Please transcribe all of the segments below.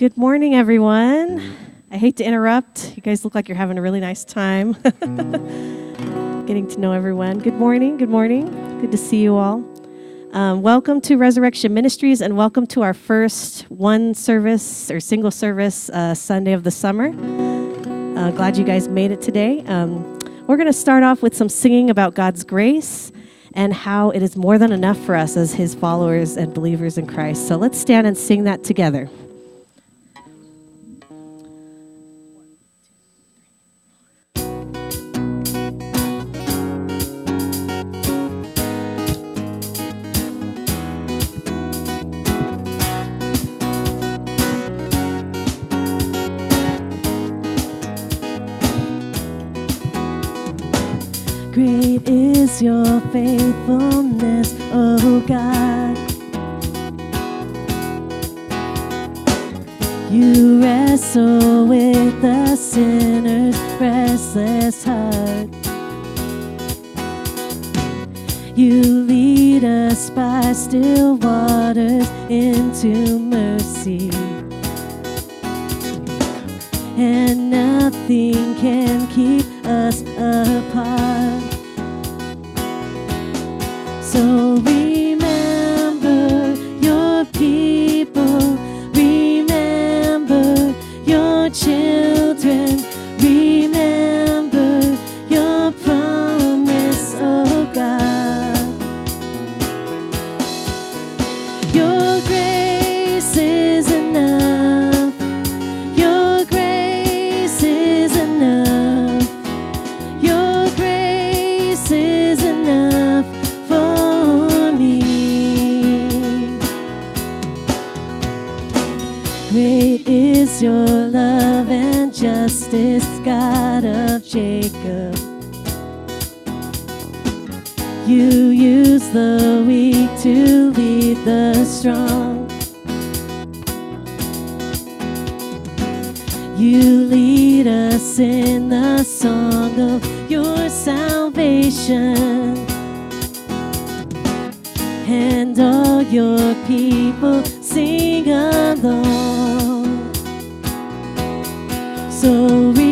Good morning, everyone. I hate to interrupt. You guys look like you're having a really nice time getting to know everyone. Good morning. Good morning. Good to see you all. Um, welcome to Resurrection Ministries and welcome to our first one service or single service uh, Sunday of the summer. Uh, glad you guys made it today. Um, we're going to start off with some singing about God's grace and how it is more than enough for us as His followers and believers in Christ. So let's stand and sing that together. Your faithfulness, oh God. You wrestle with the sinner's restless heart. You lead us by still waters into mercy. And nothing can keep us apart. So remember Great is your love and justice, God of Jacob. You use the weak to lead the strong. You lead us in the song of your salvation. And all your people sing along. So remember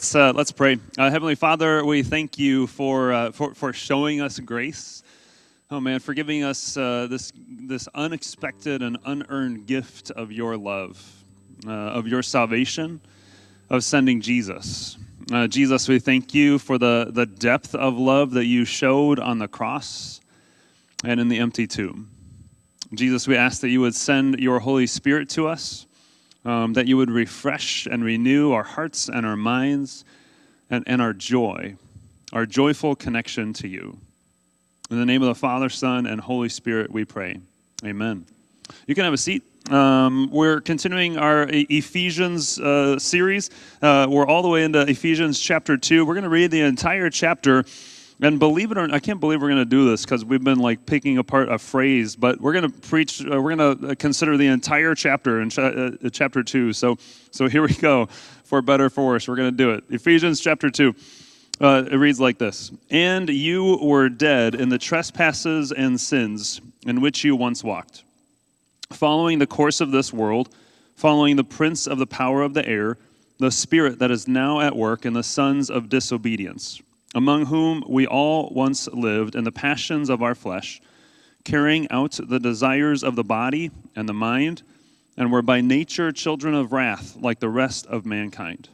let's uh, let's pray. Uh, Heavenly Father, we thank you for uh, for for showing us grace. Oh man, for giving us uh, this this unexpected and unearned gift of your love, uh, of your salvation, of sending Jesus. Uh, Jesus, we thank you for the the depth of love that you showed on the cross and in the empty tomb. Jesus, we ask that you would send your Holy Spirit to us, um, that you would refresh and renew our hearts and our minds and, and our joy, our joyful connection to you. In the name of the Father, Son, and Holy Spirit, we pray. Amen. You can have a seat. Um, we're continuing our Ephesians uh, series. Uh, we're all the way into Ephesians chapter 2. We're going to read the entire chapter. And believe it or not, I can't believe we're going to do this because we've been like picking apart a phrase, but we're going to preach, uh, we're going to consider the entire chapter in ch- uh, chapter 2. So, so here we go. For better, for worse, we're going to do it. Ephesians chapter 2. Uh, it reads like this And you were dead in the trespasses and sins in which you once walked, following the course of this world, following the prince of the power of the air, the spirit that is now at work in the sons of disobedience among whom we all once lived in the passions of our flesh, carrying out the desires of the body and the mind, and were by nature children of wrath like the rest of mankind.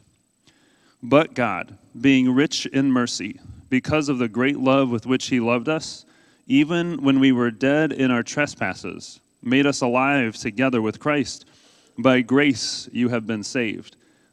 But God, being rich in mercy, because of the great love with which He loved us, even when we were dead in our trespasses, made us alive together with Christ. By grace you have been saved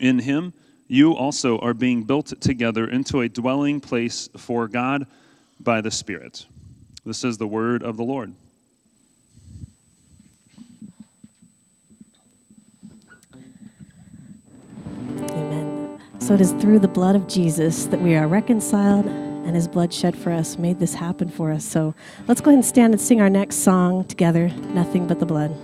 In him, you also are being built together into a dwelling place for God by the Spirit. This is the word of the Lord. Amen. So it is through the blood of Jesus that we are reconciled, and his blood shed for us made this happen for us. So let's go ahead and stand and sing our next song together Nothing But the Blood.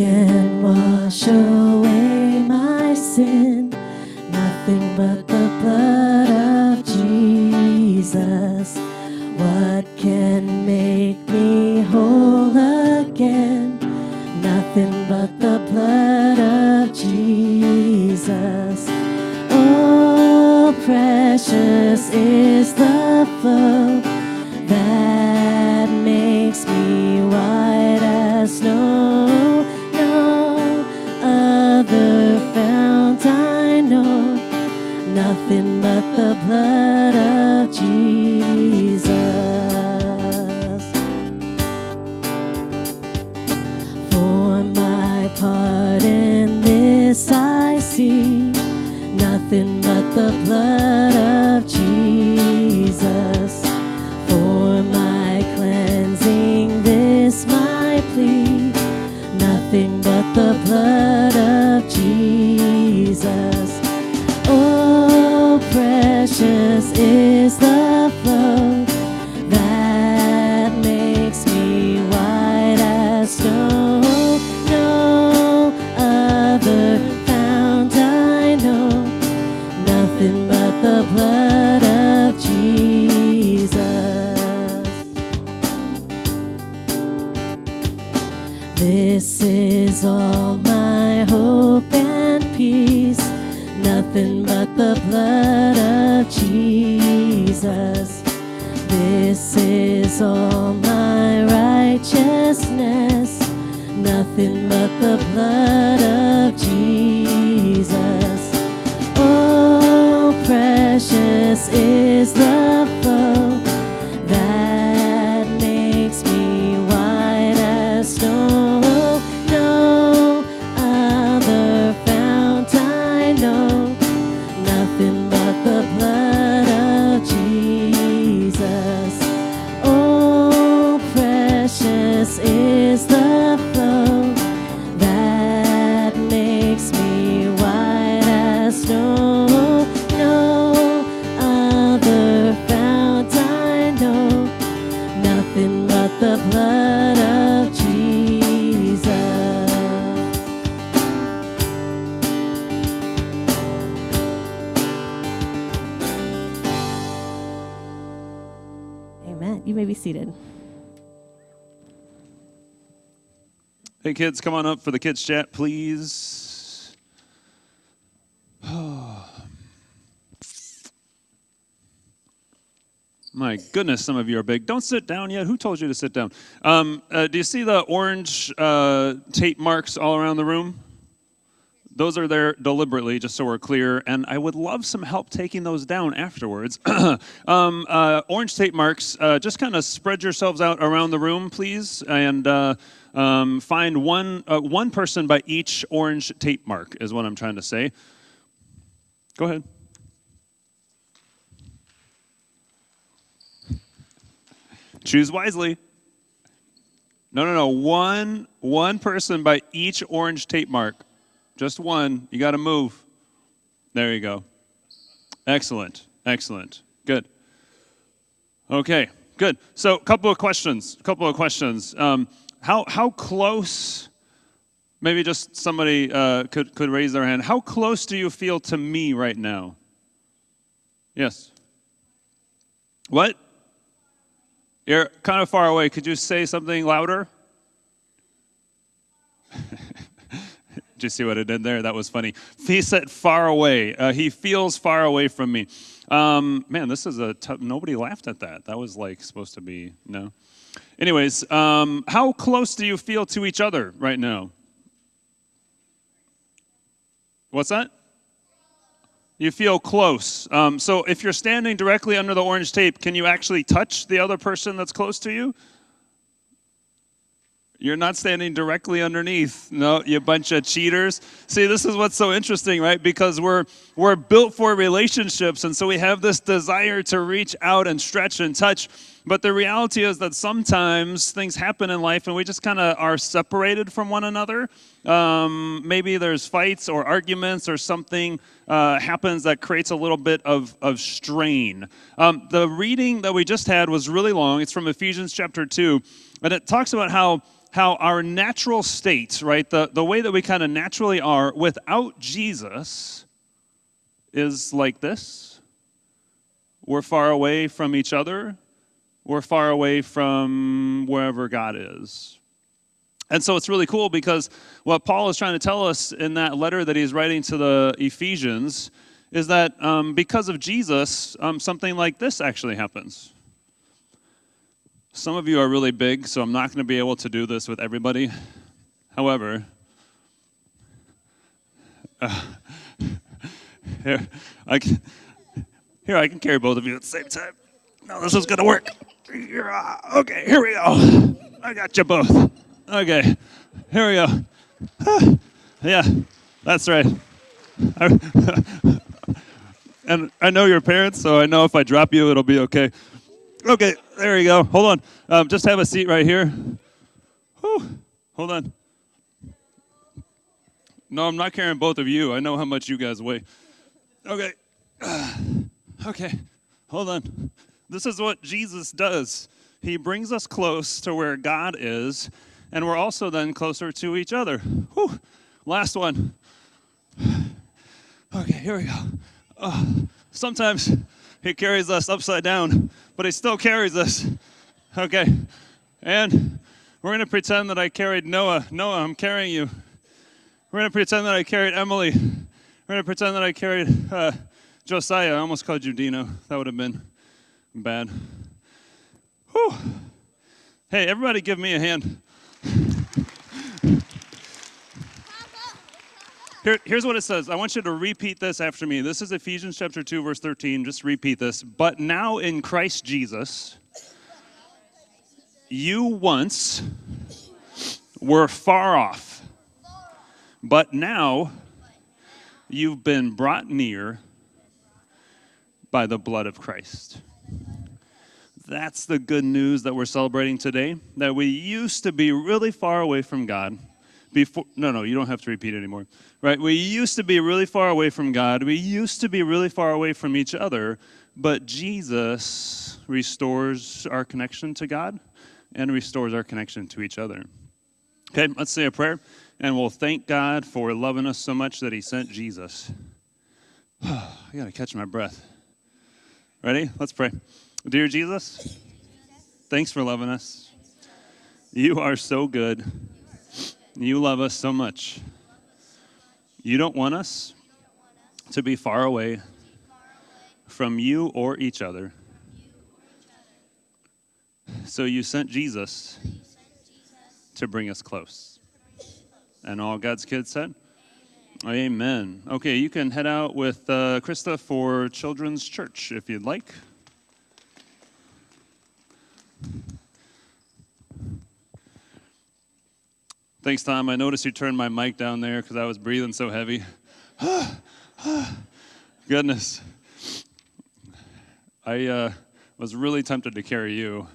Can wash away my sin. Nothing but the blood of Jesus. What can make me whole again? Nothing but the blood of Jesus. Oh, precious is the flow that makes me white as snow. Nothing but the blood of Jesus. For my part in this I see nothing but the blood of Jesus for my cleansing. This my plea, nothing but the blood of Jesus. Precious is the flow Jesus. This is all my righteousness, nothing but the blood of Jesus. Oh, precious is Hey, kids, come on up for the kids' chat, please. My goodness, some of you are big. Don't sit down yet. Who told you to sit down? Um, uh, do you see the orange uh, tape marks all around the room? Those are there deliberately, just so we're clear. And I would love some help taking those down afterwards. um, uh, orange tape marks, uh, just kind of spread yourselves out around the room, please, and uh, um, find one, uh, one person by each orange tape mark, is what I'm trying to say. Go ahead. Choose wisely. No, no, no. One, one person by each orange tape mark. Just one. You got to move. There you go. Excellent. Excellent. Good. Okay. Good. So, a couple of questions. A couple of questions. Um, how how close? Maybe just somebody uh, could could raise their hand. How close do you feel to me right now? Yes. What? You're kind of far away. Could you say something louder? did you see what I did there? That was funny. He said far away. Uh, he feels far away from me. Um, man, this is a. Nobody laughed at that. That was like supposed to be no. Anyways, um, how close do you feel to each other right now? What's that? You feel close. Um, so if you're standing directly under the orange tape, can you actually touch the other person that's close to you? You're not standing directly underneath. No, you bunch of cheaters. See, this is what's so interesting, right? Because we're we're built for relationships and so we have this desire to reach out and stretch and touch. But the reality is that sometimes things happen in life and we just kind of are separated from one another. Um, maybe there's fights or arguments or something uh, happens that creates a little bit of, of strain. Um, the reading that we just had was really long. It's from Ephesians chapter 2. And it talks about how how our natural state, right, the, the way that we kind of naturally are without Jesus is like this. We're far away from each other. We're far away from wherever God is. And so it's really cool because what Paul is trying to tell us in that letter that he's writing to the Ephesians is that um, because of Jesus, um, something like this actually happens. Some of you are really big, so I'm not going to be able to do this with everybody. However, uh, here, I can, here I can carry both of you at the same time. No, this is going to work. Okay, here we go. I got you both. Okay, here we go. Yeah, That's right. and I know your parents, so I know if I drop you, it'll be okay. Okay, there you go. Hold on. Um, just have a seat right here. Whew. Hold on. No, I'm not carrying both of you. I know how much you guys weigh. Okay. okay. Hold on. This is what Jesus does. He brings us close to where God is, and we're also then closer to each other. Whew. Last one. Okay, here we go. Oh, sometimes he carries us upside down, but he still carries us. Okay, and we're going to pretend that I carried Noah. Noah, I'm carrying you. We're going to pretend that I carried Emily. We're going to pretend that I carried uh, Josiah. I almost called you Dino. That would have been bad. Whew. Hey, everybody give me a hand. Here, here's what it says. I want you to repeat this after me. This is Ephesians chapter 2, verse 13. Just repeat this. But now in Christ Jesus, you once were far off, but now you've been brought near by the blood of Christ. That's the good news that we're celebrating today. That we used to be really far away from God before. No, no, you don't have to repeat anymore. Right? We used to be really far away from God. We used to be really far away from each other. But Jesus restores our connection to God and restores our connection to each other. Okay, let's say a prayer and we'll thank God for loving us so much that He sent Jesus. I gotta catch my breath. Ready? Let's pray. Dear Jesus, thanks for loving us. You are so good. You love us so much. You don't want us to be far away from you or each other. So you sent Jesus to bring us close. And all God's kids said? Amen. Okay, you can head out with uh, Krista for Children's Church if you'd like. Thanks, Tom. I noticed you turned my mic down there because I was breathing so heavy. Goodness. I uh, was really tempted to carry you,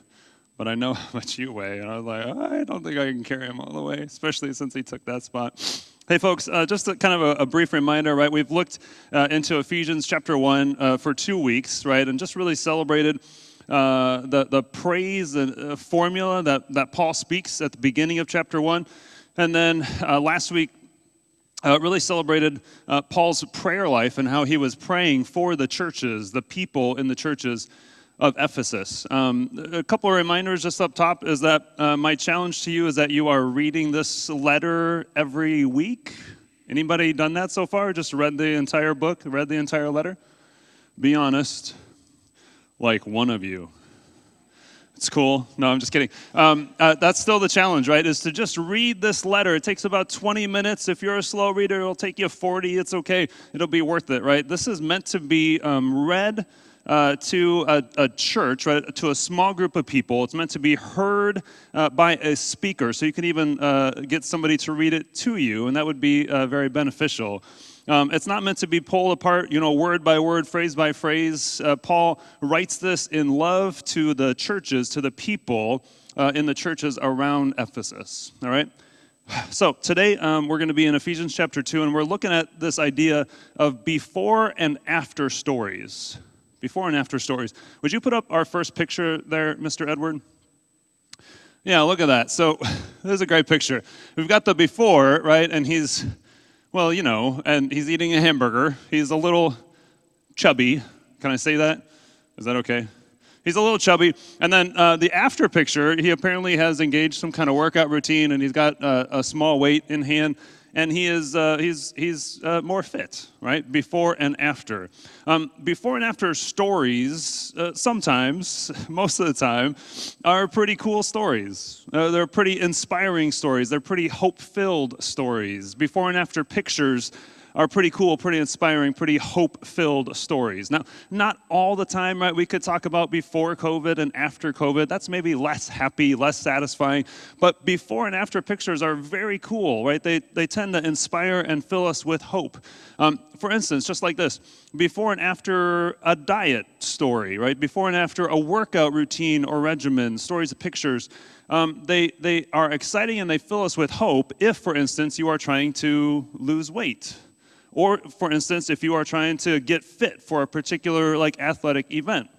but I know how much you weigh. And I was like, I don't think I can carry him all the way, especially since he took that spot. Hey, folks, uh, just a, kind of a, a, brief reminder, right? We've looked uh, into Ephesians chapter 1 uh, for two weeks, right? And just really celebrated uh, the, the praise and uh, formula that, that Paul speaks at the beginning of chapter 1. And then uh, last week, uh, really celebrated uh, Paul's prayer life and how he was praying for the churches, the people in the churches of Ephesus. Um, a couple of reminders just up top is that uh, my challenge to you is that you are reading this letter every week. Anybody done that so far? Just read the entire book, read the entire letter? Be honest, like one of you. It's cool. No, I'm just kidding. Um, uh, that's still the challenge, right? Is to just read this letter. It takes about 20 minutes. If you're a slow reader, it'll take you 40. It's okay. It'll be worth it, right? This is meant to be um, read uh, to a, a, church, right? To a small group of people. It's meant to be heard uh, by a speaker. So you can even uh, get somebody to read it to you, and that would be uh, very beneficial. Um, it's not meant to be pulled apart, you know, word by word, phrase by phrase. Uh, Paul writes this in love to the churches, to the people uh, in the churches around Ephesus. All right? So today um, we're going to be in Ephesians chapter 2, and we're looking at this idea of before and after stories. Before and after stories. Would you put up our first picture there, Mr. Edward? Yeah, look at that. So this is a great picture. We've got the before, right? And he's well, you know, and he's eating a hamburger. He's a little chubby. Can I say that? Is that okay? He's a little chubby. And then uh, the after picture, he apparently has engaged some kind of workout routine and he's got uh, a small weight in hand and he is uh, he's he's uh, more fit, right? Before and after. Um, before and after stories, uh, sometimes, most of the time, are pretty cool stories. Uh, they're pretty inspiring stories. They're pretty hope-filled stories. Before and after pictures are pretty cool, pretty inspiring, pretty hope filled stories. Now, not all the time, right? We could talk about before COVID and after COVID. That's maybe less happy, less satisfying. But before and after pictures are very cool, right? They, they tend to inspire and fill us with hope. Um, for instance, just like this before and after a diet story, right? Before and after a workout routine or regimen, stories of pictures. Um, they, they are exciting and they fill us with hope if, for instance, you are trying to lose weight or, for instance, if you are trying to get fit for a particular like athletic event,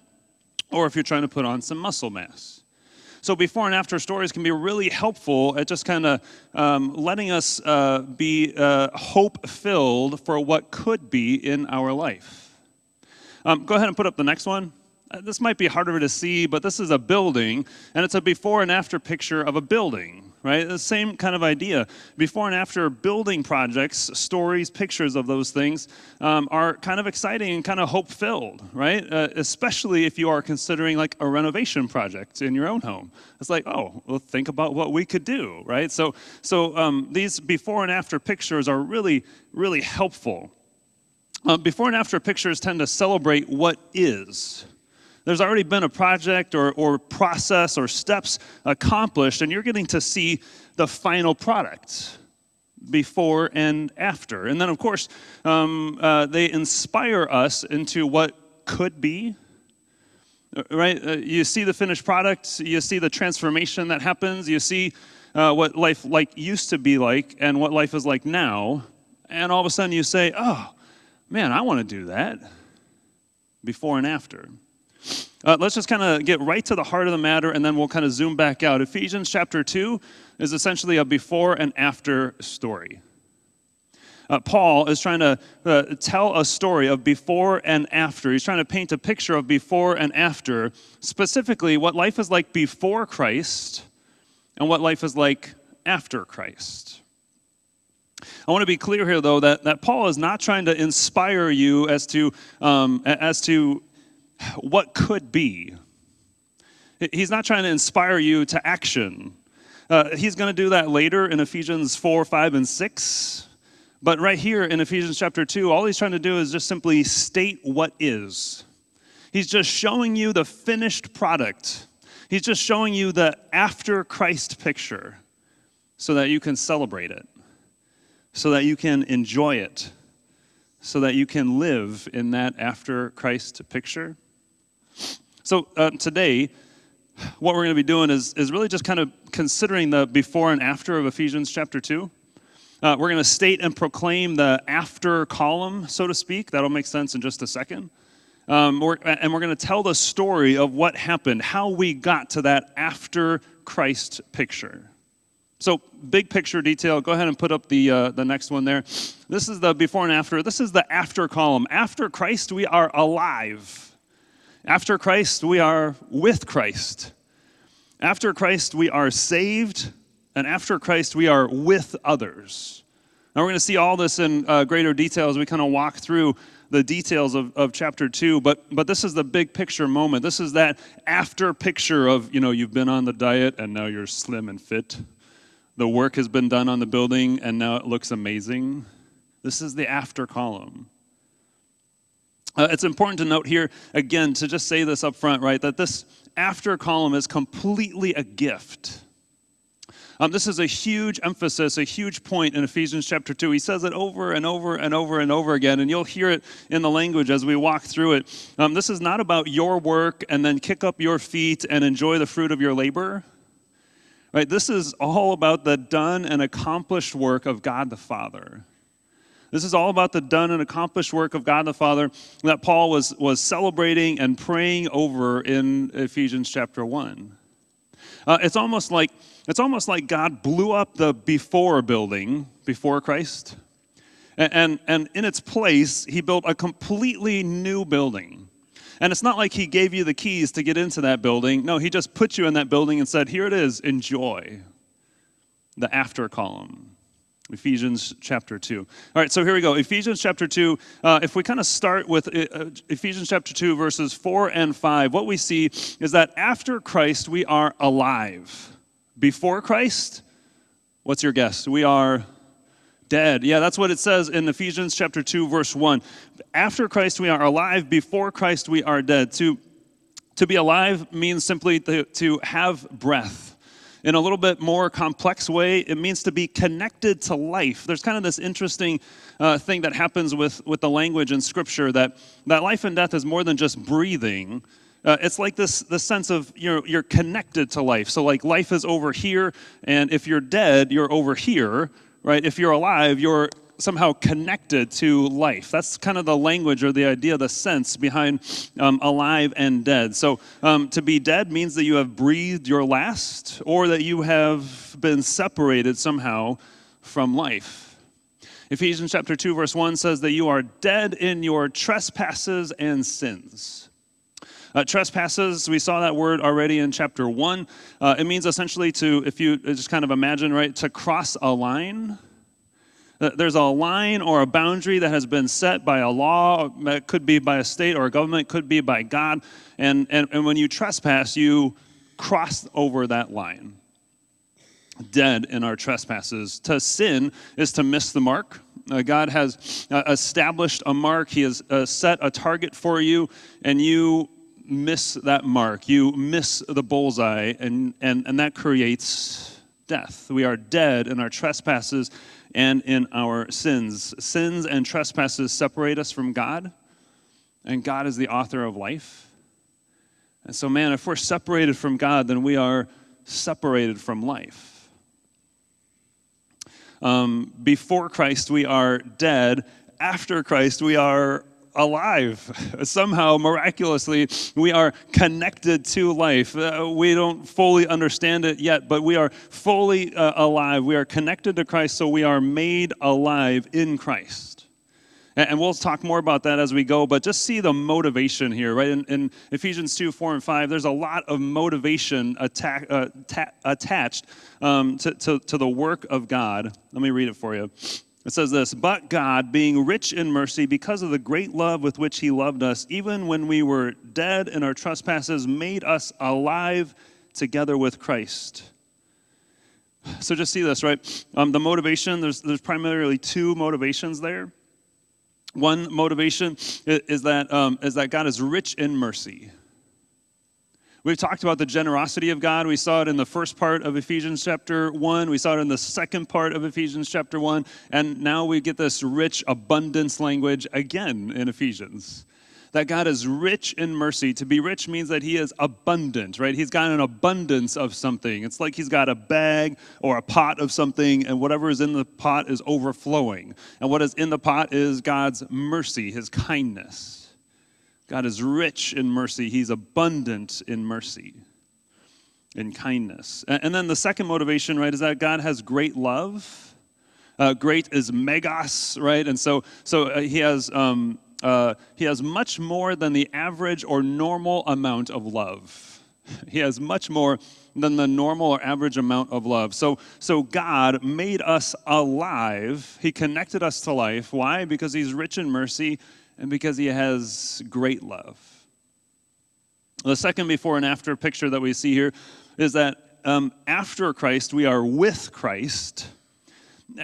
or if you're trying to put on some muscle mass. So before and after stories can be really helpful at just kind of um, letting us uh, be uh, hope filled for what could be in our life. Um, go ahead and put up the next one. Uh, this might be harder to see, but this is a building, and it's a before and after picture of a building right? The same kind of idea. Before and after building projects, stories, pictures of those things um, are kind of exciting and kind of hope filled, right? Uh, especially if you are considering like a renovation project in your own home. It's like, oh, well, think about what we could do, right? So, so um, these before and after pictures are really, really helpful. Uh, before and after pictures tend to celebrate what is there's already been a project or, or process or steps accomplished, and you're getting to see the final product before and after. And then, of course, um, uh, they inspire us into what could be. Uh, right? Uh, you see the finished product, you see the transformation that happens, you see uh, what life like used to be like and what life is like now, and all of a sudden you say, "Oh, man, I want to do that." Before and after. Uh, let's just kind of get right to the heart of the matter and then we'll kind of zoom back out. Ephesians chapter 2 is essentially a before and after story. Uh, Paul is trying to uh, tell a story of before and after. He's trying to paint a picture of before and after, specifically what life is like before Christ and what life is like after Christ. I want to be clear here, though, that, that Paul is not trying to inspire you as to, um, as to what could be. He's not trying to inspire you to action. Uh, he's going to do that later in Ephesians 4, 5, and 6. But right here in Ephesians chapter 2, all he's trying to do is just simply state what is. He's just showing you the finished product. He's just showing you the after Christ picture so that you can celebrate it, so that you can enjoy it, so that you can live in that after Christ picture. So uh, today, what we're going to be doing is, is really just kind of considering the before and after of Ephesians chapter 2. Uh, we're going to state and proclaim the after column, so to speak. That'll make sense in just a second. Um, we're, and we're going to tell the story of what happened, how we got to that after Christ picture. So, big picture detail. Go ahead and put up the, uh, the next one there. This is the before and after. This is the after column. After Christ, we are alive. After Christ, we are with Christ. After Christ, we are saved. And after Christ, we are with others. Now, we're going to see all this in uh, greater detail as we kind of walk through the details of, of chapter 2 but but this is the big picture moment this is that after picture of you know you've been on the diet and now you're slim and fit the work has been done on the building and now it looks amazing this is the after column uh, it's important to note here, again, to just say this up front, right, that this after column is completely a gift. Um, this is a huge emphasis, a huge point in Ephesians chapter 2. He says it over and over and over and over again, and you'll hear it in the language as we walk through it. Um, this is not about your work and then kick up your feet and enjoy the fruit of your labor. Right? This is all about the done and accomplished work of God the Father. This is all about the done and accomplished work of God the Father that Paul was, was celebrating and praying over in Ephesians chapter 1. Uh, it's, almost like, it's almost like God blew up the before building before Christ. And, and, and in its place, he built a completely new building. And it's not like he gave you the keys to get into that building. No, he just put you in that building and said, Here it is, enjoy. The after column. Ephesians chapter 2. All right, so here we go. Ephesians chapter 2. Uh, if we kind of start with uh, uh, Ephesians chapter 2, verses 4 and 5, what we see is that after Christ, we are alive. Before Christ, what's your guess? We are Dead. Yeah, that's what it says in Ephesians chapter 2 verse 1. After Christ we are alive, before Christ we are dead. To to be alive means simply to, to have breath. In a little bit more complex way, it means to be connected to life. There's kind of this interesting uh, thing that happens with, with the language in Scripture that, that life and death is more than just breathing. Uh, it's like this, this sense of you're, you're connected to life. So, like, life is over here, and if you're dead, you're over here, right? If you're alive, you're somehow connected to life. That's kind of the language or the idea, the sense behind um, alive and dead. So um, to be dead means that you have breathed your last or that you have been separated somehow from life. Ephesians chapter 2, verse 1 says that you are dead in your trespasses and sins. Uh, trespasses, we saw that word already in chapter 1. Uh, it means essentially to, if you just kind of imagine, right, to cross a line uh, there's a line or a boundary that has been set by a law, it could be by a state or a government, It could be by God. And, and, and when you trespass, you cross over that line. Dead in our trespasses. To sin is to miss the mark. Uh, God has uh, established a mark, He has uh, set a target for you, and you miss that mark. You miss the bullseye, and, and, and that creates death. We are dead in our trespasses and in our sins. Sins and trespasses separate us from God, and God is the author of life. And so, man, if we're separated from God, then we are separated from life. Um, before Christ, we are dead. After Christ, we are alive. Somehow, miraculously, we are connected to life. Uh, we don't fully understand it yet, but we are fully uh, alive. We are connected to Christ, so we are made alive in Christ. And we'll talk more about that as we go, but just see the motivation here, right? In, in Ephesians 2, 4, and 5, there's a lot of motivation uh, ta- attached um, to, to, to the work of God. Let me read it for you. It says this But God, being rich in mercy, because of the great love with which He loved us, even when we were dead in our trespasses, made us alive together with Christ. So just see this, right? Um, the motivation, there's, there's primarily two motivations there. One motivation is that, um, is that God is rich in mercy. We've talked about the generosity of God. We saw it in the first part of Ephesians chapter 1. We saw it in the second part of Ephesians chapter 1. And now we get this rich abundance language again in Ephesians. That God is rich in mercy. To be rich means that He is abundant, right? He's got an abundance of something. It's like He's got a bag or a pot of something, and whatever is in the pot is overflowing. And what is in the pot is God's mercy, His kindness. God is rich in mercy, He's abundant in mercy, in kindness. And then the second motivation, right, is that God has great love. Uh, great is megas, right? And so, so uh, he has um, uh, he has much more than the average or normal amount of love. He has much more than the normal or average amount of love. So, so God made us alive. He connected us to life. Why? Because He's rich in mercy and because he has great love. The second before and after picture that we see here is that um, after Christ, we are with Christ,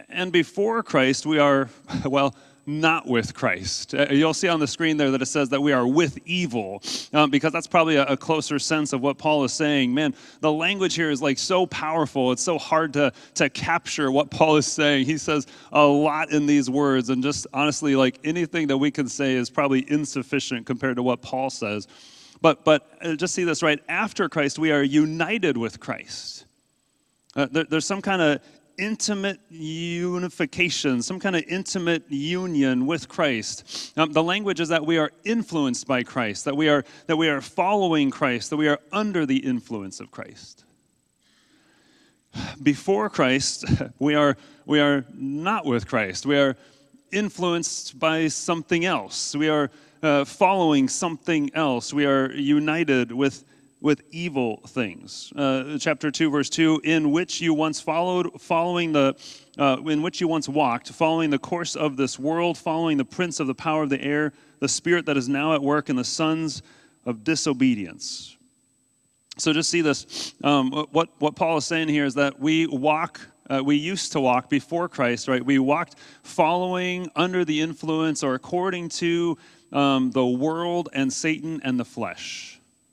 and before Christ, we are, well, not with Christ. Uh, you'll see on the screen there that it says that we are with evil, um, because that's probably a, a, closer sense of what Paul is saying. Man, the language here is like so powerful. It's so hard to, to capture what Paul is saying. He says a lot in these words, and just honestly, like anything that we can say is probably insufficient compared to what Paul says. But, but uh, just see this right after Christ, we are united with Christ. Uh, there, there's some kind of intimate unification, some kind of intimate union with Christ. Um, the language is that we are influenced by Christ, that we are that we are following Christ, that we are under the influence of Christ. Before Christ, we are we are not with Christ. We are influenced by something else. We are uh, following something else. We are united with with evil things. Uh, chapter 2, verse 2 in which you once followed, following the, uh, in which you once walked, following the course of this world, following the prince of the power of the air, the spirit that is now at work in the sons of disobedience. So just see this. Um, what, what Paul is saying here is that we walk uh, we used to walk before Christ, right? We walked following under the influence or according to um, the world and Satan and the flesh.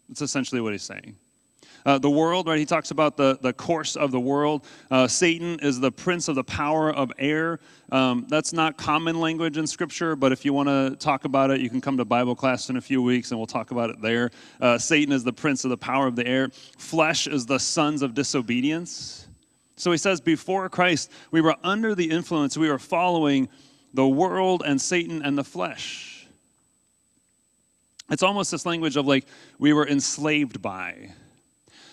That's essentially what he's saying. Uh, the world, right? He talks about the, the course of the world. Uh, Satan is the prince of the power of air. Um, that's not common language in Scripture, but if you want to talk about it, you can come to Bible class in a few weeks and we'll talk about it there. Uh, Satan is the prince of the power of the air. Flesh is the sons of disobedience. So he says, before Christ, we were under the influence, we were following the world and Satan and the flesh. It's almost this language of like we were enslaved by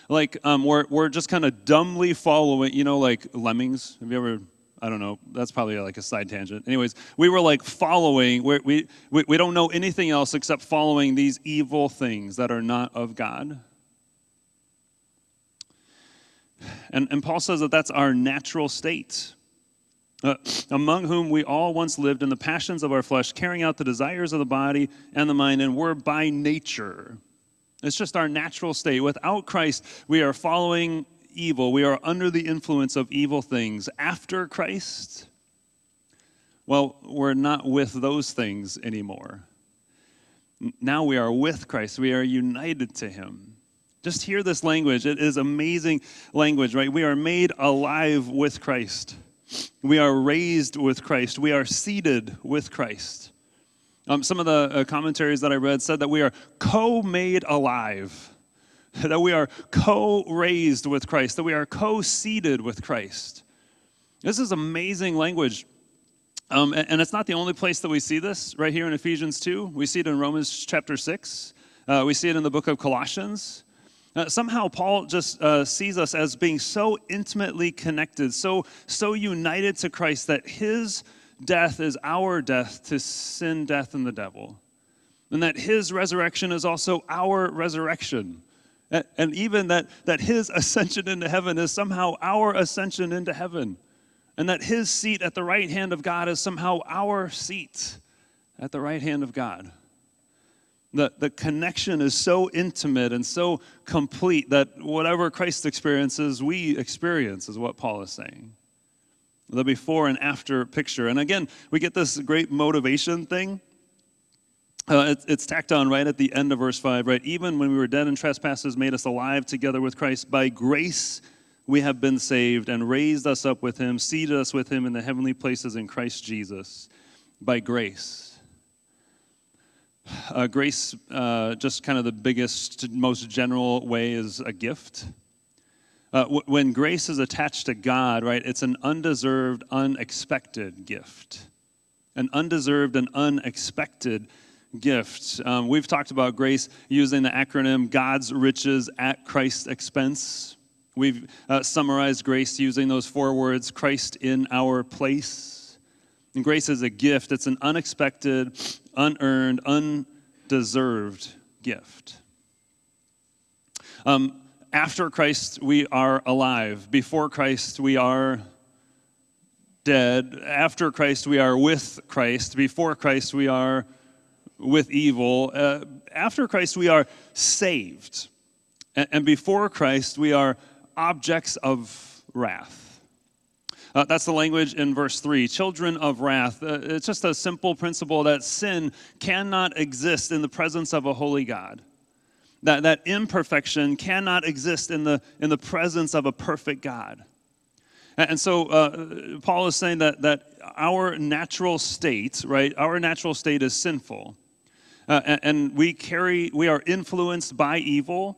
like um, we're, we're just kind of dumbly following, you know, like lemmings. Have you ever, I don't know, that's probably like a side tangent. Anyways, we were like following, we we, we, don't know anything else except following these evil things that are not of God. And, and Paul says that that's our natural state. Uh, among whom we all once lived in the passions of our flesh, carrying out the desires of the body and the mind, and were by nature it's just our natural state. Without Christ, we are following evil. We are under the influence of evil things. After Christ, well, we're not with those things anymore. Now we are with Christ. We are united to Him. Just hear this language. It is amazing language, right? We are made alive with Christ. We are raised with Christ. We are seated with Christ. Um, some of the uh, commentaries that I read said that we are co made alive, that we are co raised with Christ, that we are co seated with Christ. This is amazing language. Um, and, and, it's not the only place that we see this, right here in Ephesians 2. We see it in Romans chapter 6. Uh, we see it in the book of Colossians. Uh, somehow Paul just uh, sees us as being so intimately connected, so so united to Christ that his death is our death to sin, death, and the devil. And that his resurrection is also our resurrection. And even that, that his ascension into heaven is somehow our ascension into heaven. And that his seat at the right hand of God is somehow our seat at the right hand of God. The, the connection is so intimate and so complete that whatever Christ experiences, we experience, is what Paul is saying the before and after picture. And again, we get this great motivation thing. Uh, it's, it's tacked on right at the end of verse 5, right? Even when we were dead in trespasses, made us alive together with Christ. By grace we have been saved and raised us up with him, seated us with him in the heavenly places in Christ Jesus. By grace. Uh, grace, uh, just kind of the biggest, most general way, is a gift. Uh, w- when grace is attached to God, right, it's an undeserved, unexpected gift. An undeserved and unexpected gift. Um, we've talked about grace using the acronym God's riches at Christ's expense. We've uh, summarized grace using those four words Christ in our place. And grace is a gift, it's an unexpected, unearned, undeserved gift. Um, after Christ, we are alive. Before Christ, we are dead. After Christ, we are with Christ. Before Christ, we are with evil. Uh, after Christ, we are saved. And, and, before Christ, we are objects of wrath. Uh, that's the language in verse 3 children of wrath. Uh, it's just a simple principle that sin cannot exist in the presence of a holy God. That, that imperfection cannot exist in the, in the presence of a perfect God. And so uh, Paul is saying that, that our natural state, right, our natural state is sinful. Uh, and, and, we carry, we are influenced by evil.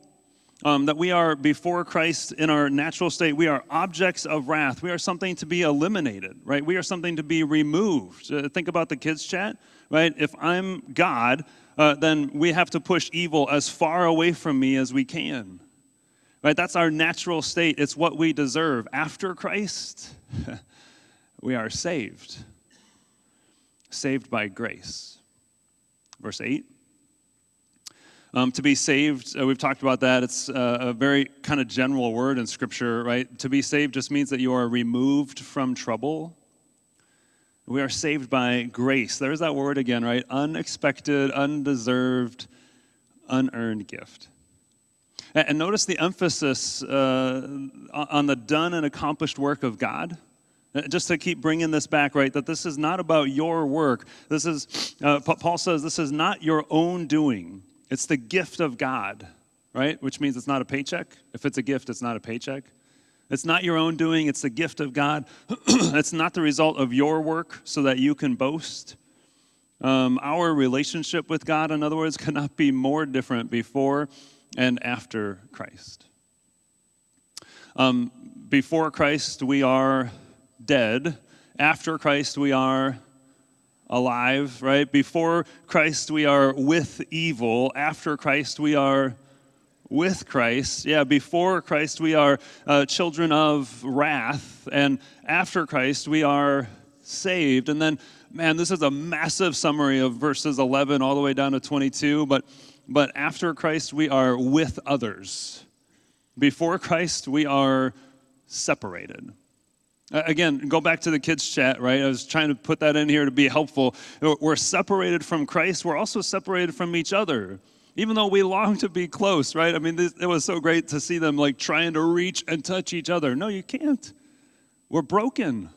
Um, that we are before Christ in our natural state, we are objects of wrath. We are something to be eliminated, right? We are something to be removed. Uh, think about the kids' chat, right? If I'm God, uh, then we have to push evil as far away from me as we can. Right? That's our natural state. It's what we deserve. After Christ, we are saved. Saved by grace. Verse 8. Um, to be saved, uh, we've talked about that. It's uh, a very kind of general word in Scripture, right? To be saved just means that you are removed from trouble we are saved by grace. There's that word again, right? Unexpected, undeserved, unearned gift. And notice the emphasis uh, on the done and accomplished work of God. Uh, just to keep bringing this back, right? That this is not about your work. This is, uh, Paul says, this is not your own doing. It's the gift of God, right? Which means it's not a paycheck. If it's a gift, it's not a paycheck. It's not your own doing, it's the gift of God. it's not the result of your work so that you can boast. Um, our relationship with God, in other words, cannot be more different before and after Christ. Um, before Christ, we are dead. After Christ, we are alive, right? Before Christ, we are with evil. After Christ, we are with Christ. Yeah, before Christ, we are uh, children of wrath. And after Christ, we are saved. And then, man, this is a massive summary of verses 11 all the way down to 22. But, but after Christ, we are with others. Before Christ, we are separated. Again, go back to the kids' chat, right? I was trying to put that in here to be helpful. We're separated from Christ, we're also separated from each other. Even though we long to be close, right? I mean, this, it was so great to see them like trying to reach and touch each other. No, you can't. We're broken.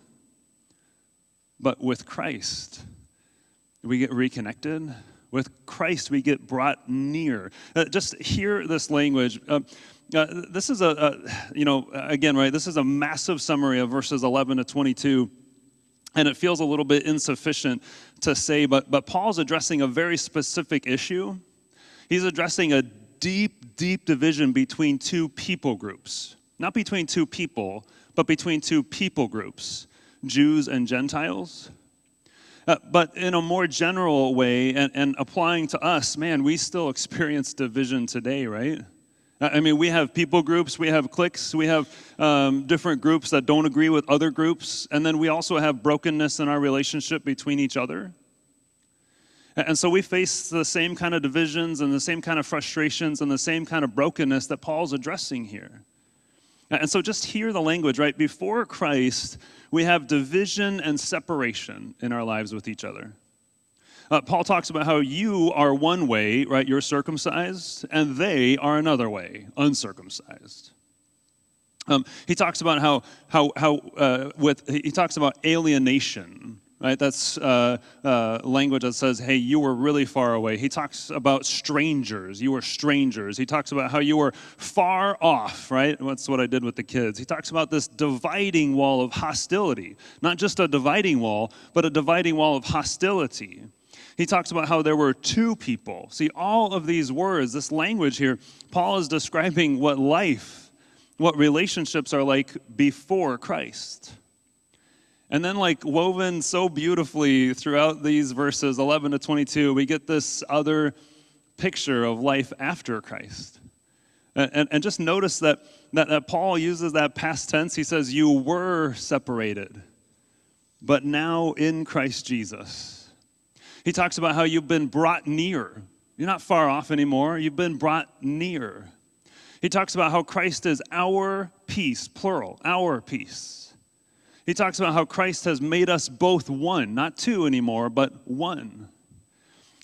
But with Christ, we get reconnected. With Christ, we get brought near. Uh, just hear this language. Uh, uh, this is a, a, you know, again, right? This is a massive summary of verses 11 to 22. And it feels a little bit insufficient to say, but, but Paul's addressing a very specific issue. He's addressing a deep, deep division between two people groups. Not between two people, but between two people groups Jews and Gentiles. Uh, but in a more general way, and, and applying to us, man, we still experience division today, right? I mean, we have people groups, we have cliques, we have um, different groups that don't agree with other groups, and then we also have brokenness in our relationship between each other. And so we face the same kind of divisions and the same kind of frustrations and the same kind of brokenness that Paul's addressing here. And so just hear the language, right? Before Christ, we have division and separation in our lives with each other. Uh, Paul talks about how you are one way, right? You're circumcised, and they are another way, uncircumcised. Um, he talks about how how how uh, with he talks about alienation, right? That's uh, uh, language that says, "Hey, you were really far away." He talks about strangers. You were strangers. He talks about how you were far off, right? That's what I did with the kids. He talks about this dividing wall of hostility, not just a dividing wall, but a dividing wall of hostility. He talks about how there were two people. See, all of these words, this language here, Paul is describing what life, what relationships are like before Christ. And then, like woven so beautifully throughout these verses 11 to 22, we get this other picture of life after Christ. And, and, and just notice that, that, that Paul uses that past tense. He says, You were separated, but now in Christ Jesus. He talks about how you've been brought near. You're not far off anymore, you've been brought near. He talks about how Christ is our peace, plural, our peace. He talks about how Christ has made us both one, not two anymore, but one.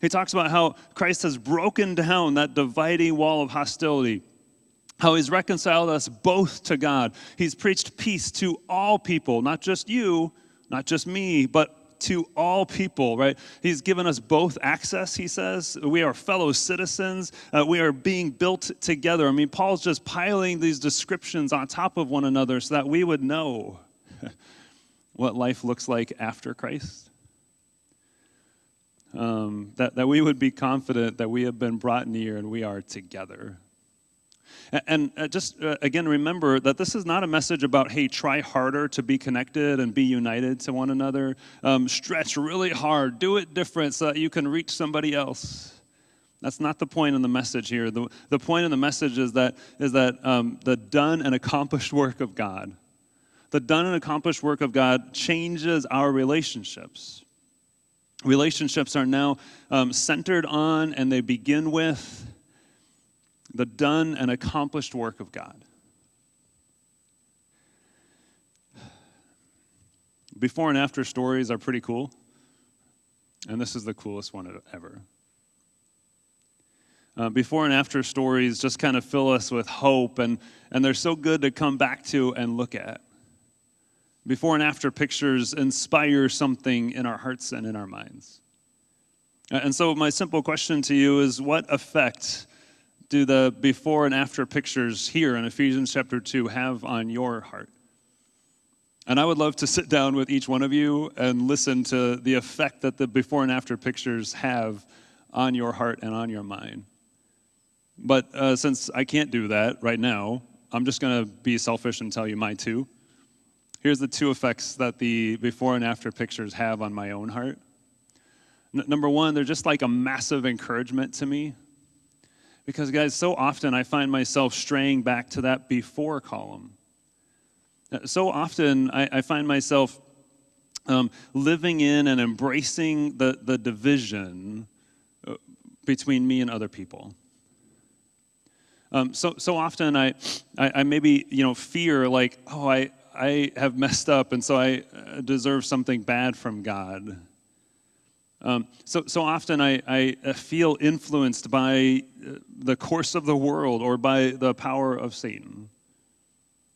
He talks about how Christ has broken down that dividing wall of hostility, how he's reconciled us both to God. He's preached peace to all people, not just you, not just me, but to all people, right? He's given us both access, he says. We are fellow citizens. Uh, we are being built together. I mean, Paul's just piling these descriptions on top of one another so that we would know what life looks like after Christ. Um, that, that we would be confident that we have been brought near and we are together. And, uh, just uh, again, remember that this is not a message about, hey, try harder to be connected and be united to one another. Um, stretch really hard, do it different so that you can reach somebody else. That's not the point in the message here. The, the point in the message is that, is that um, the done and accomplished work of God the done and accomplished work of God changes our relationships. Relationships are now um, centered on and they begin with the done and accomplished work of God. Before and after stories are pretty cool, and this is the coolest one ever. Uh, before and after stories just kind of fill us with hope, and, and they're so good to come back to and look at. Before and after pictures inspire something in our hearts and in our minds. And so, my simple question to you is what effect do the before and after pictures here in Ephesians chapter 2 have on your heart? And I would love to sit down with each one of you and listen to the effect that the before and after pictures have on your heart and on your mind. But uh, since I can't do that right now, I'm just going to be selfish and tell you my two. Here's the two effects that the before and after pictures have on my own heart. N- number one, they're just like a massive encouragement to me. Because, guys, so often I find myself straying back to that before column. Uh, so often I, I find myself um, living in and embracing the, the division uh, between me and other people. Um, so, so often I, I, I, maybe you know fear like oh I, I have messed up and so I uh, deserve something bad from God. Um, so, so often I, I uh, feel influenced by the course of the world or by the power of Satan.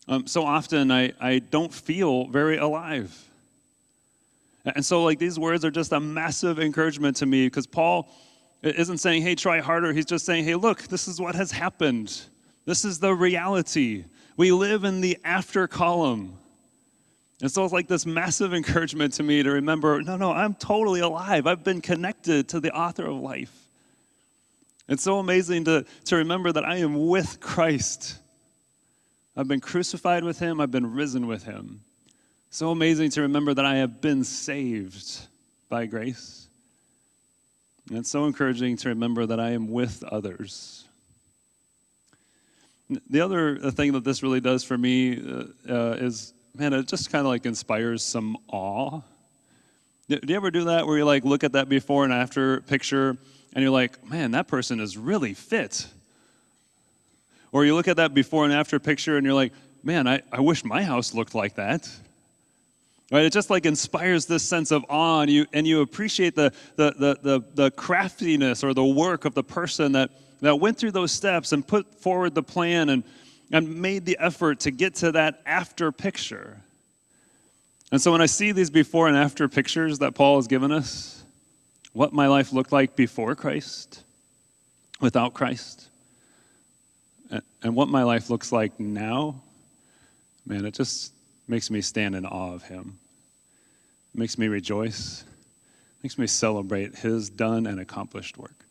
Um, so often I, I don't feel very alive. And so, like, these words are just a massive encouragement to me because Paul isn't saying, hey, try harder. He's just saying, hey, look, this is what has happened. This is the reality. We live in the after column. And so it's like this massive encouragement to me to remember no, no, I'm totally alive. I've been connected to the author of life. It's so amazing to, to remember that I am with Christ. I've been crucified with him, I've been risen with him. So amazing to remember that I have been saved by grace. And it's so encouraging to remember that I am with others. The other thing that this really does for me uh, uh, is, man, it just kind of like inspires some awe. Do you ever do that where you like look at that before and after picture and you're like, man, that person is really fit? Or you look at that before and after picture and you're like, man, I, I wish my house looked like that. Right? It just like inspires this sense of awe, and you, and you appreciate the, the, the, the, the craftiness or the work of the person that, that went through those steps and put forward the plan and, and made the effort to get to that after picture. And so when I see these before and after pictures that Paul has given us, what my life looked like before Christ, without Christ, and what my life looks like now, man, it just makes me stand in awe of Him. It makes me rejoice. It makes me celebrate His done and accomplished work.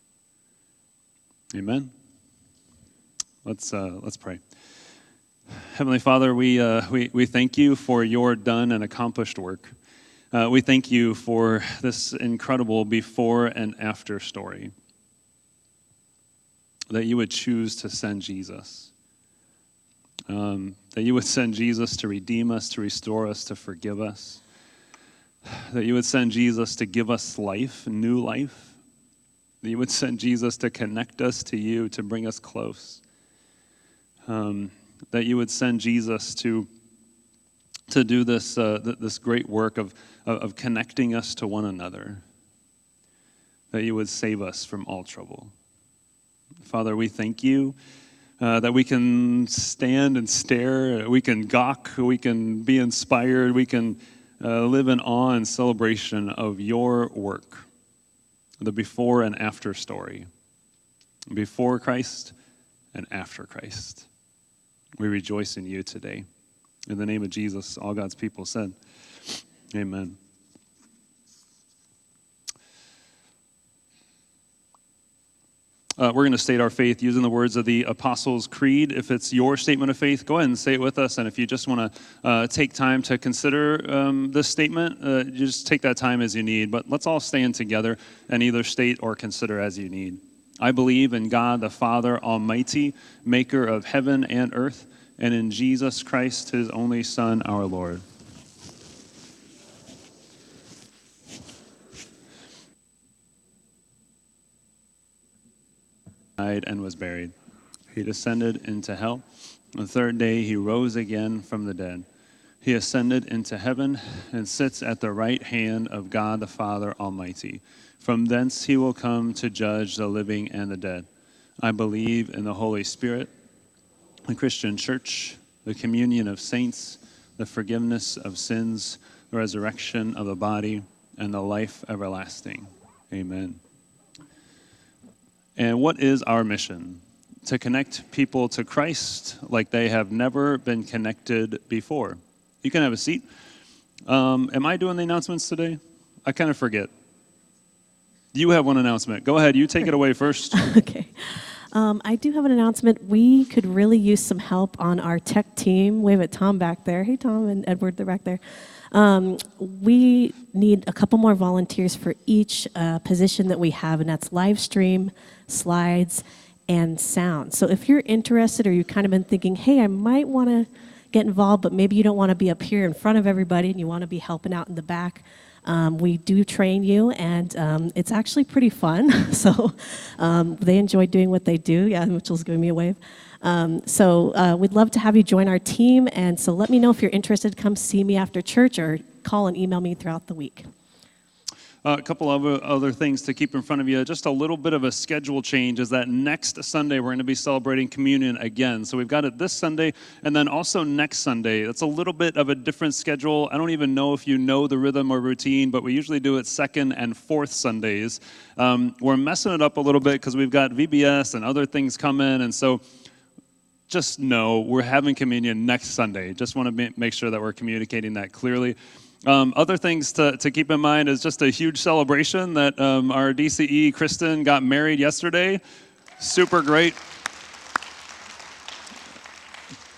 Amen. Let's uh, let's pray. Heavenly Father, we, uh, we, we thank you for your done and accomplished work. Uh, we thank you for this incredible before and after story that you would choose to send Jesus. Um, that you would send Jesus to redeem us, to restore us, to forgive us. That you would send Jesus to give us life, new life. That you would send Jesus to connect us to you, to bring us close. Um, that you would send Jesus to, to do this, uh, this great work of, of connecting us to one another. That you would save us from all trouble. Father, we thank you uh, that we can stand and stare, we can gawk, we can be inspired, we can uh, live in awe and celebration of your work, the before and after story. Before Christ and after Christ. We rejoice in you today. In the name of Jesus, all God's people said, Amen. Uh, we're going to state our faith using the words of the Apostles' Creed. If it's your statement of faith, go ahead and say it with us. And if you just want to uh, take time to consider um, this statement, uh, just take that time as you need. But let's all stand together and either state or consider as you need. I believe in God the Father Almighty, maker of heaven and earth, and in Jesus Christ, his only Son, our Lord died and was buried. He descended into hell. On the third day he rose again from the dead. He ascended into heaven and sits at the right hand of God the Father Almighty. From thence he will come to judge the living and the dead. I believe in the Holy Spirit, the Christian church, the communion of saints, the forgiveness of sins, the resurrection of the body, and the life everlasting. Amen. And what is our mission? To connect people to Christ like they have never been connected before. You can have a seat. Um, am I doing the announcements today? I kind of forget. You have one announcement. Go ahead. You take it away first. okay. Um, I do have an announcement. We could really use some help on our tech team. We have a Tom back there. Hey, Tom and Edward, they're back there. Um, we need a couple more volunteers for each uh, position that we have, and that's live stream, slides, and sound. So if you're interested or you've kind of been thinking, hey, I might want to get involved, but maybe you don't want to be up here in front of everybody and you want to be helping out in the back, um, we do train you, and um, it's actually pretty fun. so um, they enjoy doing what they do. Yeah, Mitchell's giving me a wave. Um, so uh, we'd love to have you join our team, and so let me know if you're interested. Come see me after church or call and email me throughout the week. Uh, a couple of other things to keep in front of you. Just a little bit of a schedule change is that next Sunday we're going to be celebrating communion again. So we've got it this Sunday and then also next Sunday. It's a little bit of a different schedule. I don't even know if you know the rhythm or routine, but we usually do it second and fourth Sundays. Um, we're messing it up a little bit because we've got VBS and other things coming. And so just know we're having communion next Sunday. Just want to make sure that we're communicating that clearly. Um, other things to, to keep in mind is just a huge celebration that um, our DCE Kristen got married yesterday. Super great.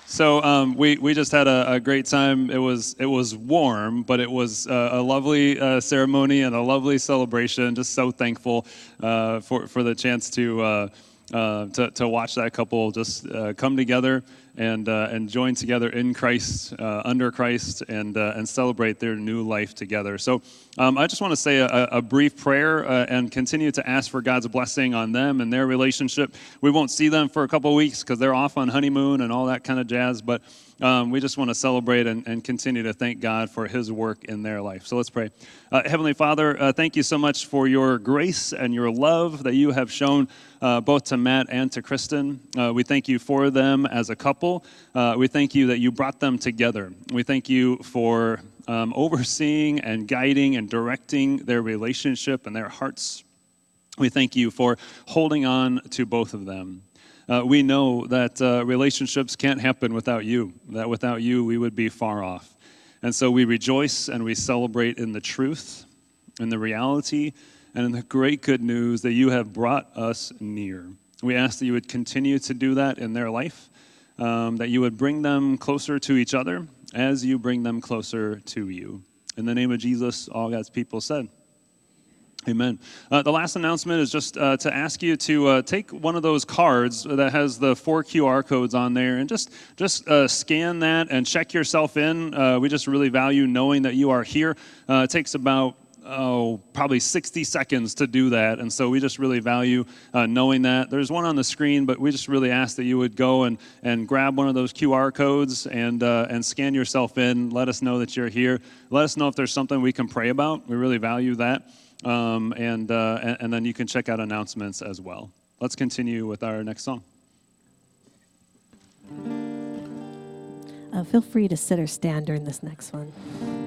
So um, we, we just had a, a, great time. It was it was warm, but it was uh, a lovely uh, ceremony and a lovely celebration. Just so thankful uh, for for the chance to, uh, uh, to to watch that couple just come together and, uh, and join together in Christ, uh, under Christ, and, uh, and celebrate their new life together. So um, I just want to say a, a brief prayer uh, and continue to ask for God's blessing on them and their relationship. We won't see them for a couple weeks because they're off on honeymoon and all that kind of jazz, but um, we just want to celebrate and, and, continue to thank God for His work in their life. So let's pray. Uh, Heavenly Father, uh, thank you so much for your grace and your love that you have shown uh, both to Matt and to Kristen. Uh, we thank you for them as a couple. Uh, we thank you that you brought them together. We thank you for um, overseeing and guiding and directing their relationship and their hearts. We thank you for holding on to both of them uh, we know that uh, relationships can't happen without you, that without you, we would be far off. And so we rejoice and we celebrate in the truth, in the reality, and in the great good news that you have brought us near. We ask that you would continue to do that in their life, um, that you would bring them closer to each other as you bring them closer to you. In the name of Jesus, all God's people said. Amen. Uh, the last announcement is just uh, to ask you to uh, take one of those cards that has the four QR codes on there and just just uh, scan that and check yourself in. Uh, we just really value knowing that you are here. Uh, it takes about oh probably 60 seconds to do that, and so we just really value knowing that. There's one on the screen, but we just really ask that you would go and and grab one of those QR codes and and scan yourself in. Let us know that you're here. Let us know if there's something we can pray about. We really value that. Um, and, uh, and, and then you can check out announcements as well. Let's continue with our next song. Uh, feel free to sit or stand during this next one.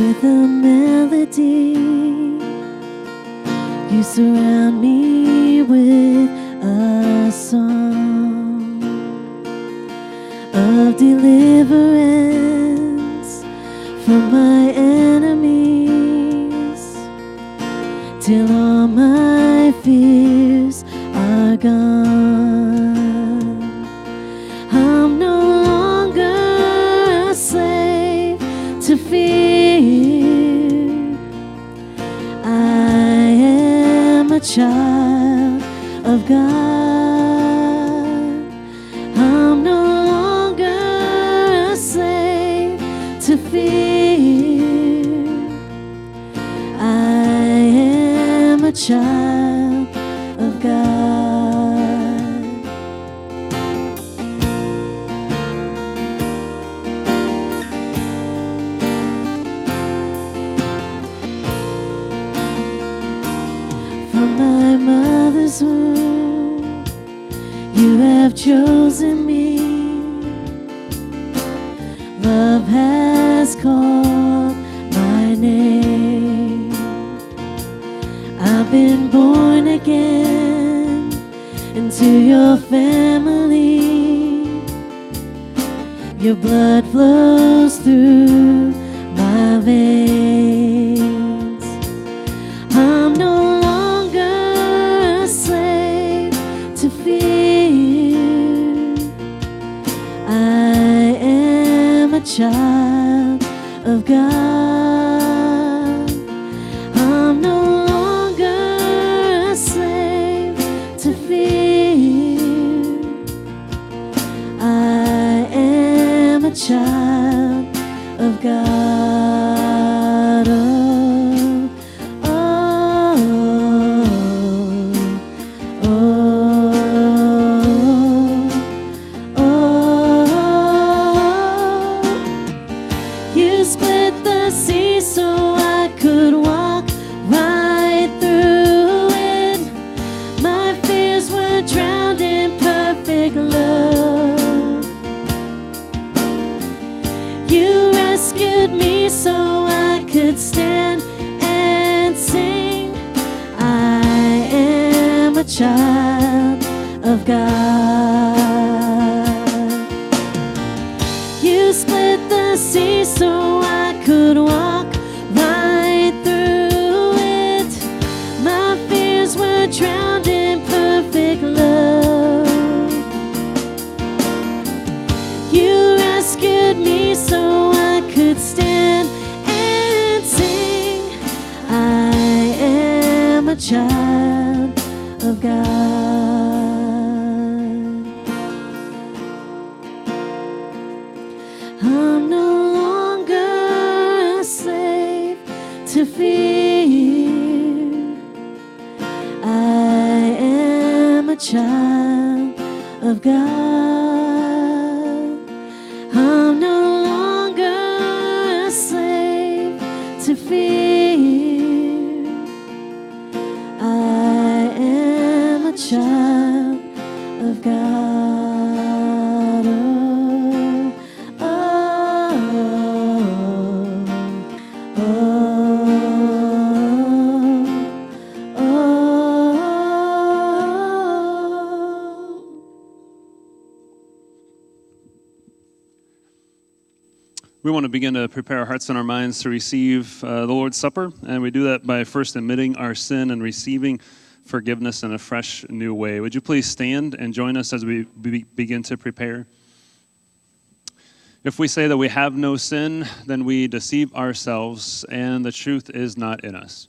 With a melody. You surround me with a song of deliverance the sea so I could walk right through it. My fears were drowned in perfect love. You rescued me so I could stand and sing. I am a child of God. We want to begin to prepare our hearts and our minds to receive uh, the Lord's Supper, and we do that by first admitting our sin and receiving forgiveness in a fresh new way. Would you please stand and join us as we be- begin to prepare? If we say that we have no sin, then we deceive ourselves, and the truth is not in us.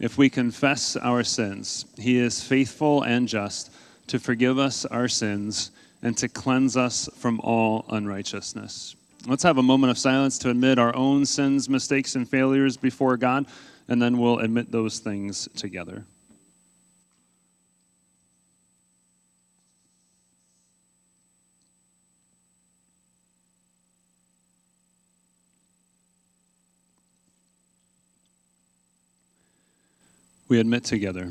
If we confess our sins, He is faithful and just to forgive us our sins and to cleanse us from all unrighteousness. Let's have a moment of silence to admit our own sins, mistakes, and failures before God, and then we'll admit those things together. We admit together,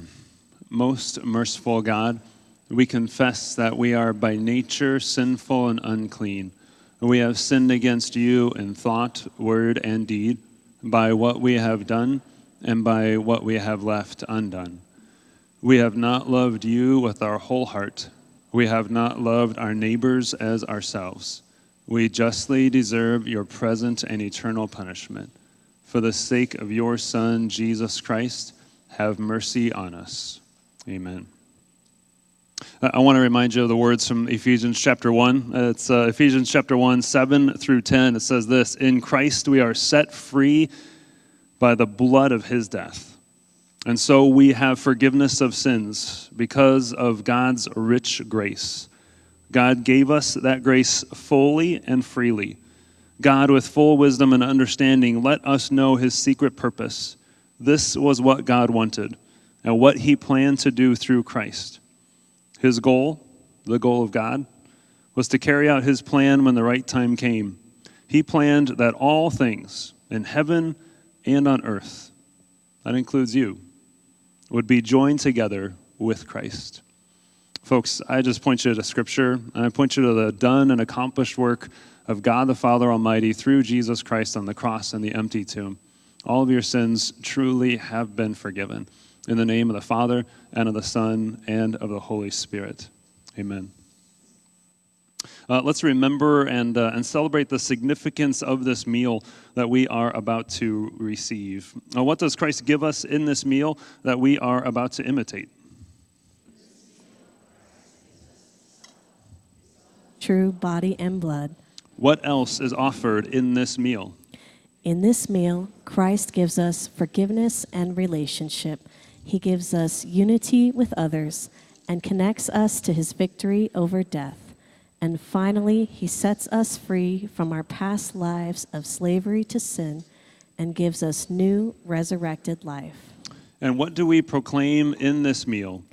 most merciful God, we confess that we are by nature sinful and unclean. We have sinned against you in thought, word, and deed, by what we have done and by what we have left undone. We have not loved you with our whole heart. We have not loved our neighbors as ourselves. We justly deserve your present and eternal punishment. For the sake of your Son, Jesus Christ, have mercy on us. Amen. I want to remind you of the words from Ephesians chapter 1. Uh, It's uh, Ephesians chapter 1, 7 through 10. It says this In Christ we are set free by the blood of his death. And so we have forgiveness of sins because of God's rich grace. God gave us that grace fully and freely. God, with full wisdom and understanding, let us know his secret purpose. This was what God wanted and what he planned to do through Christ. His goal, the goal of God, was to carry out his plan when the right time came. He planned that all things in heaven and on earth, that includes you, would be joined together with Christ. Folks, I just point you to Scripture, and I point you to the done and accomplished work of God the Father Almighty through Jesus Christ on the cross and the empty tomb. All of your sins truly have been forgiven. In the name of the Father, and of the Son, and of the Holy Spirit. Amen. Uh, let's remember and, uh, and celebrate the significance of this meal that we are about to receive. What does Christ give us in this meal that we are about to imitate? True body and blood. What else is offered in this meal? In this meal, Christ gives us forgiveness and relationship. He gives us unity with others and connects us to his victory over death. And finally, he sets us free from our past lives of slavery to sin and gives us new resurrected life. And what do we proclaim in this meal?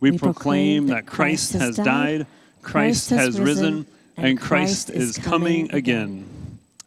We, We proclaim that Christ has died, Christ has risen, and Christ is coming again.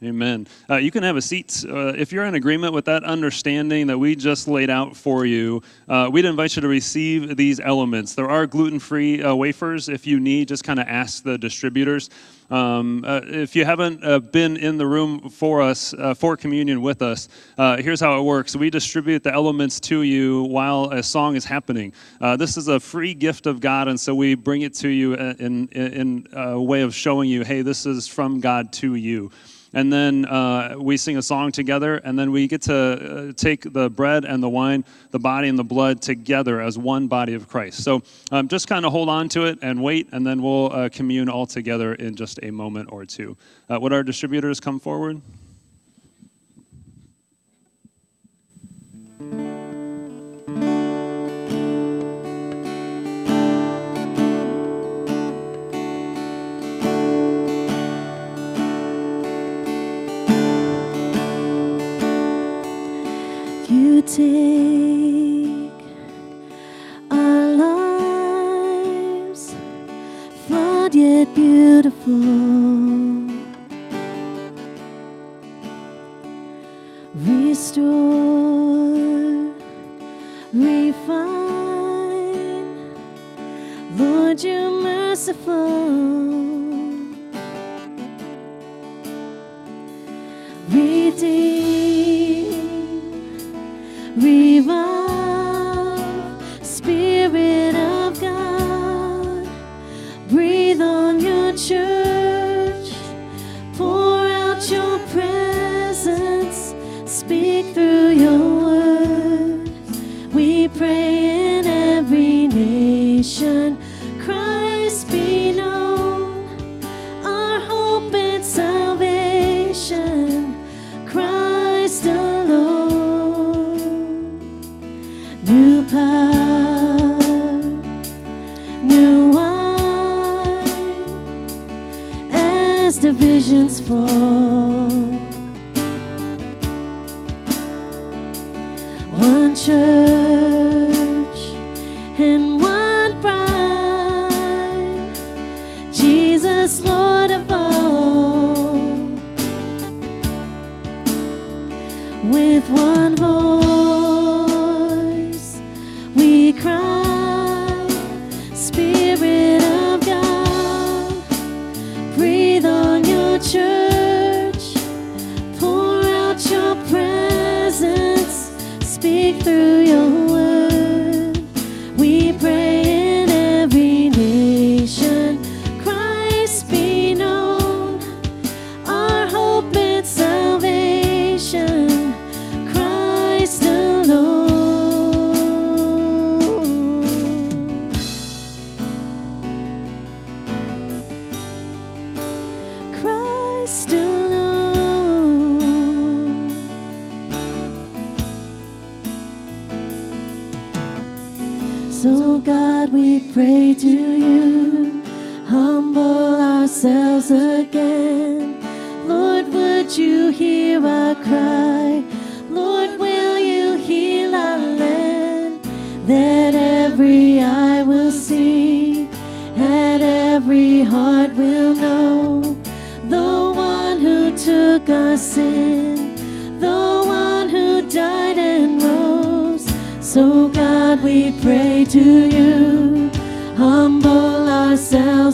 Amen. Uh, you can have a seat. Uh, if you're in agreement with that understanding that we just laid out for you, uh, we'd invite you to receive these elements. There are gluten free uh, wafers if you need, just kind of ask the distributors. Um, uh, if you haven't uh, been in the room for us, for communion with us, here's how it works we distribute the elements to you while a song is happening. this is a free gift of God, and so we bring it to you in, in, in a way of showing you, hey, this is from God to you and then uh, we sing a song together, and then we get to uh, take the bread and the wine, the body and the blood together as one body of Christ. So um, just kind of hold on to it and wait, and then we'll uh, commune all together in just a moment or two. Uh, would our distributors come forward? Take our lives, flawed yet beautiful. Restore, refine, Lord, you're merciful. So, God, we pray to you, humble ourselves again. Lord, would you hear our cry?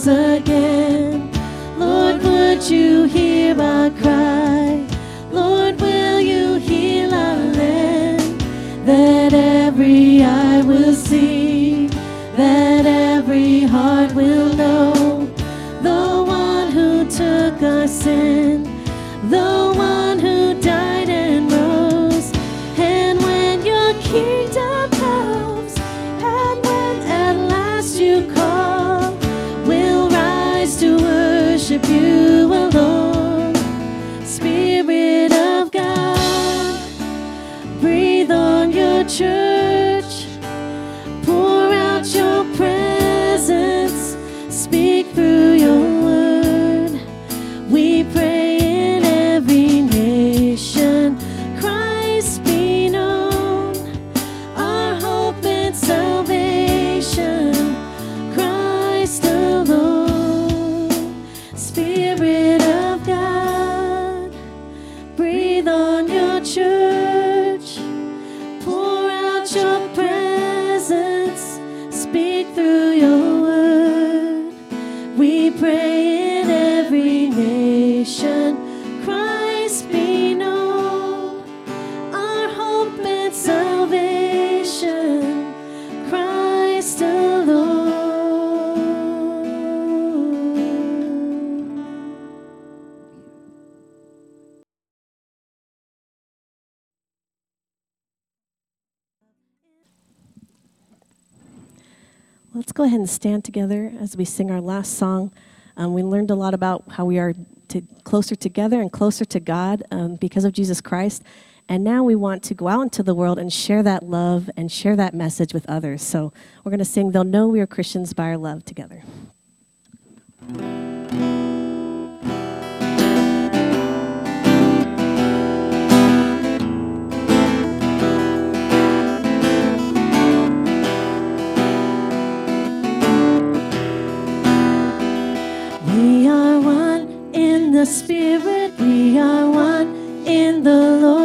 Ourselves go ahead and stand together as we sing our last song. Um, we learned a lot about how we are to closer together and closer to God um, because of Jesus Christ. And now we want to go out into the world and share that love and share that message with others. So we're going to sing, They'll Know We Are Christians by Our Love together. Spirit. We are one in the Lord.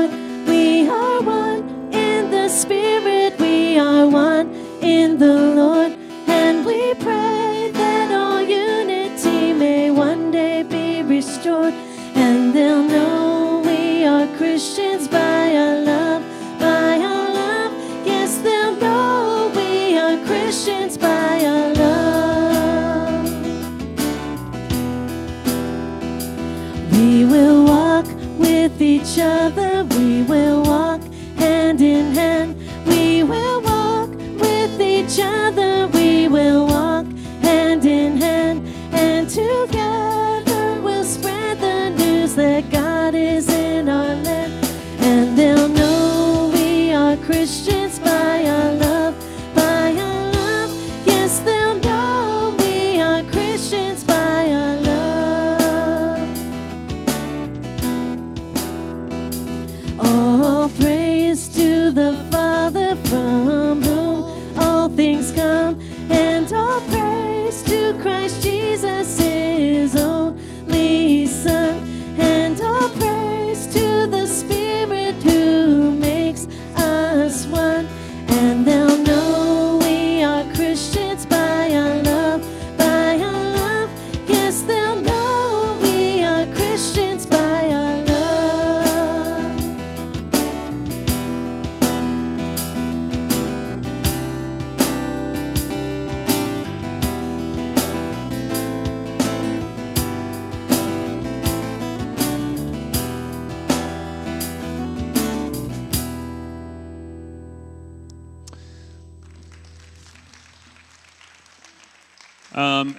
Praise to the Father from whom all things come,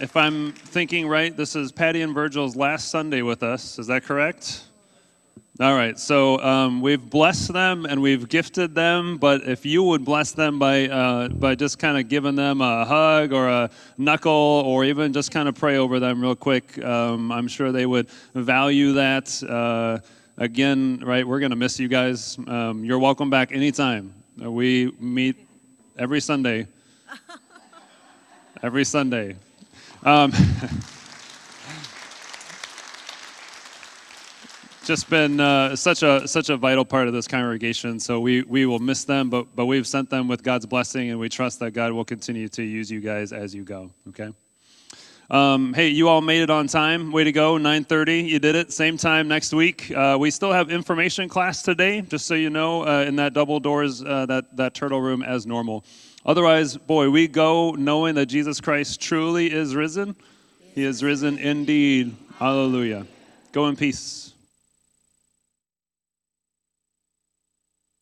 if I'm thinking right, this is Patty and Virgil's last Sunday with us. Is that correct? All right. So um, we've blessed them and we've gifted them, but if you would bless them by uh, by just kind of giving them a hug or a knuckle, or even just kind of pray over them real quick, um, I'm sure they would value that. Uh, again, right? We're gonna miss you guys. Um, you're welcome back anytime. Uh, We meet every Sunday every Sunday. Um, just been uh, such a such a vital part of this congregation. So we we will miss them, but but we've sent them with God's blessing, and we trust that God will continue to use you guys as you go. Okay. Um, hey, you all made it on time. Way to go, 9:30. You did it. Same time next week. Uh, we still have information class today, just so you know, uh, in that double doors, uh, that that turtle room as normal. Otherwise, boy, we go knowing that Jesus Christ truly is risen. He is risen indeed. Hallelujah. Go in peace.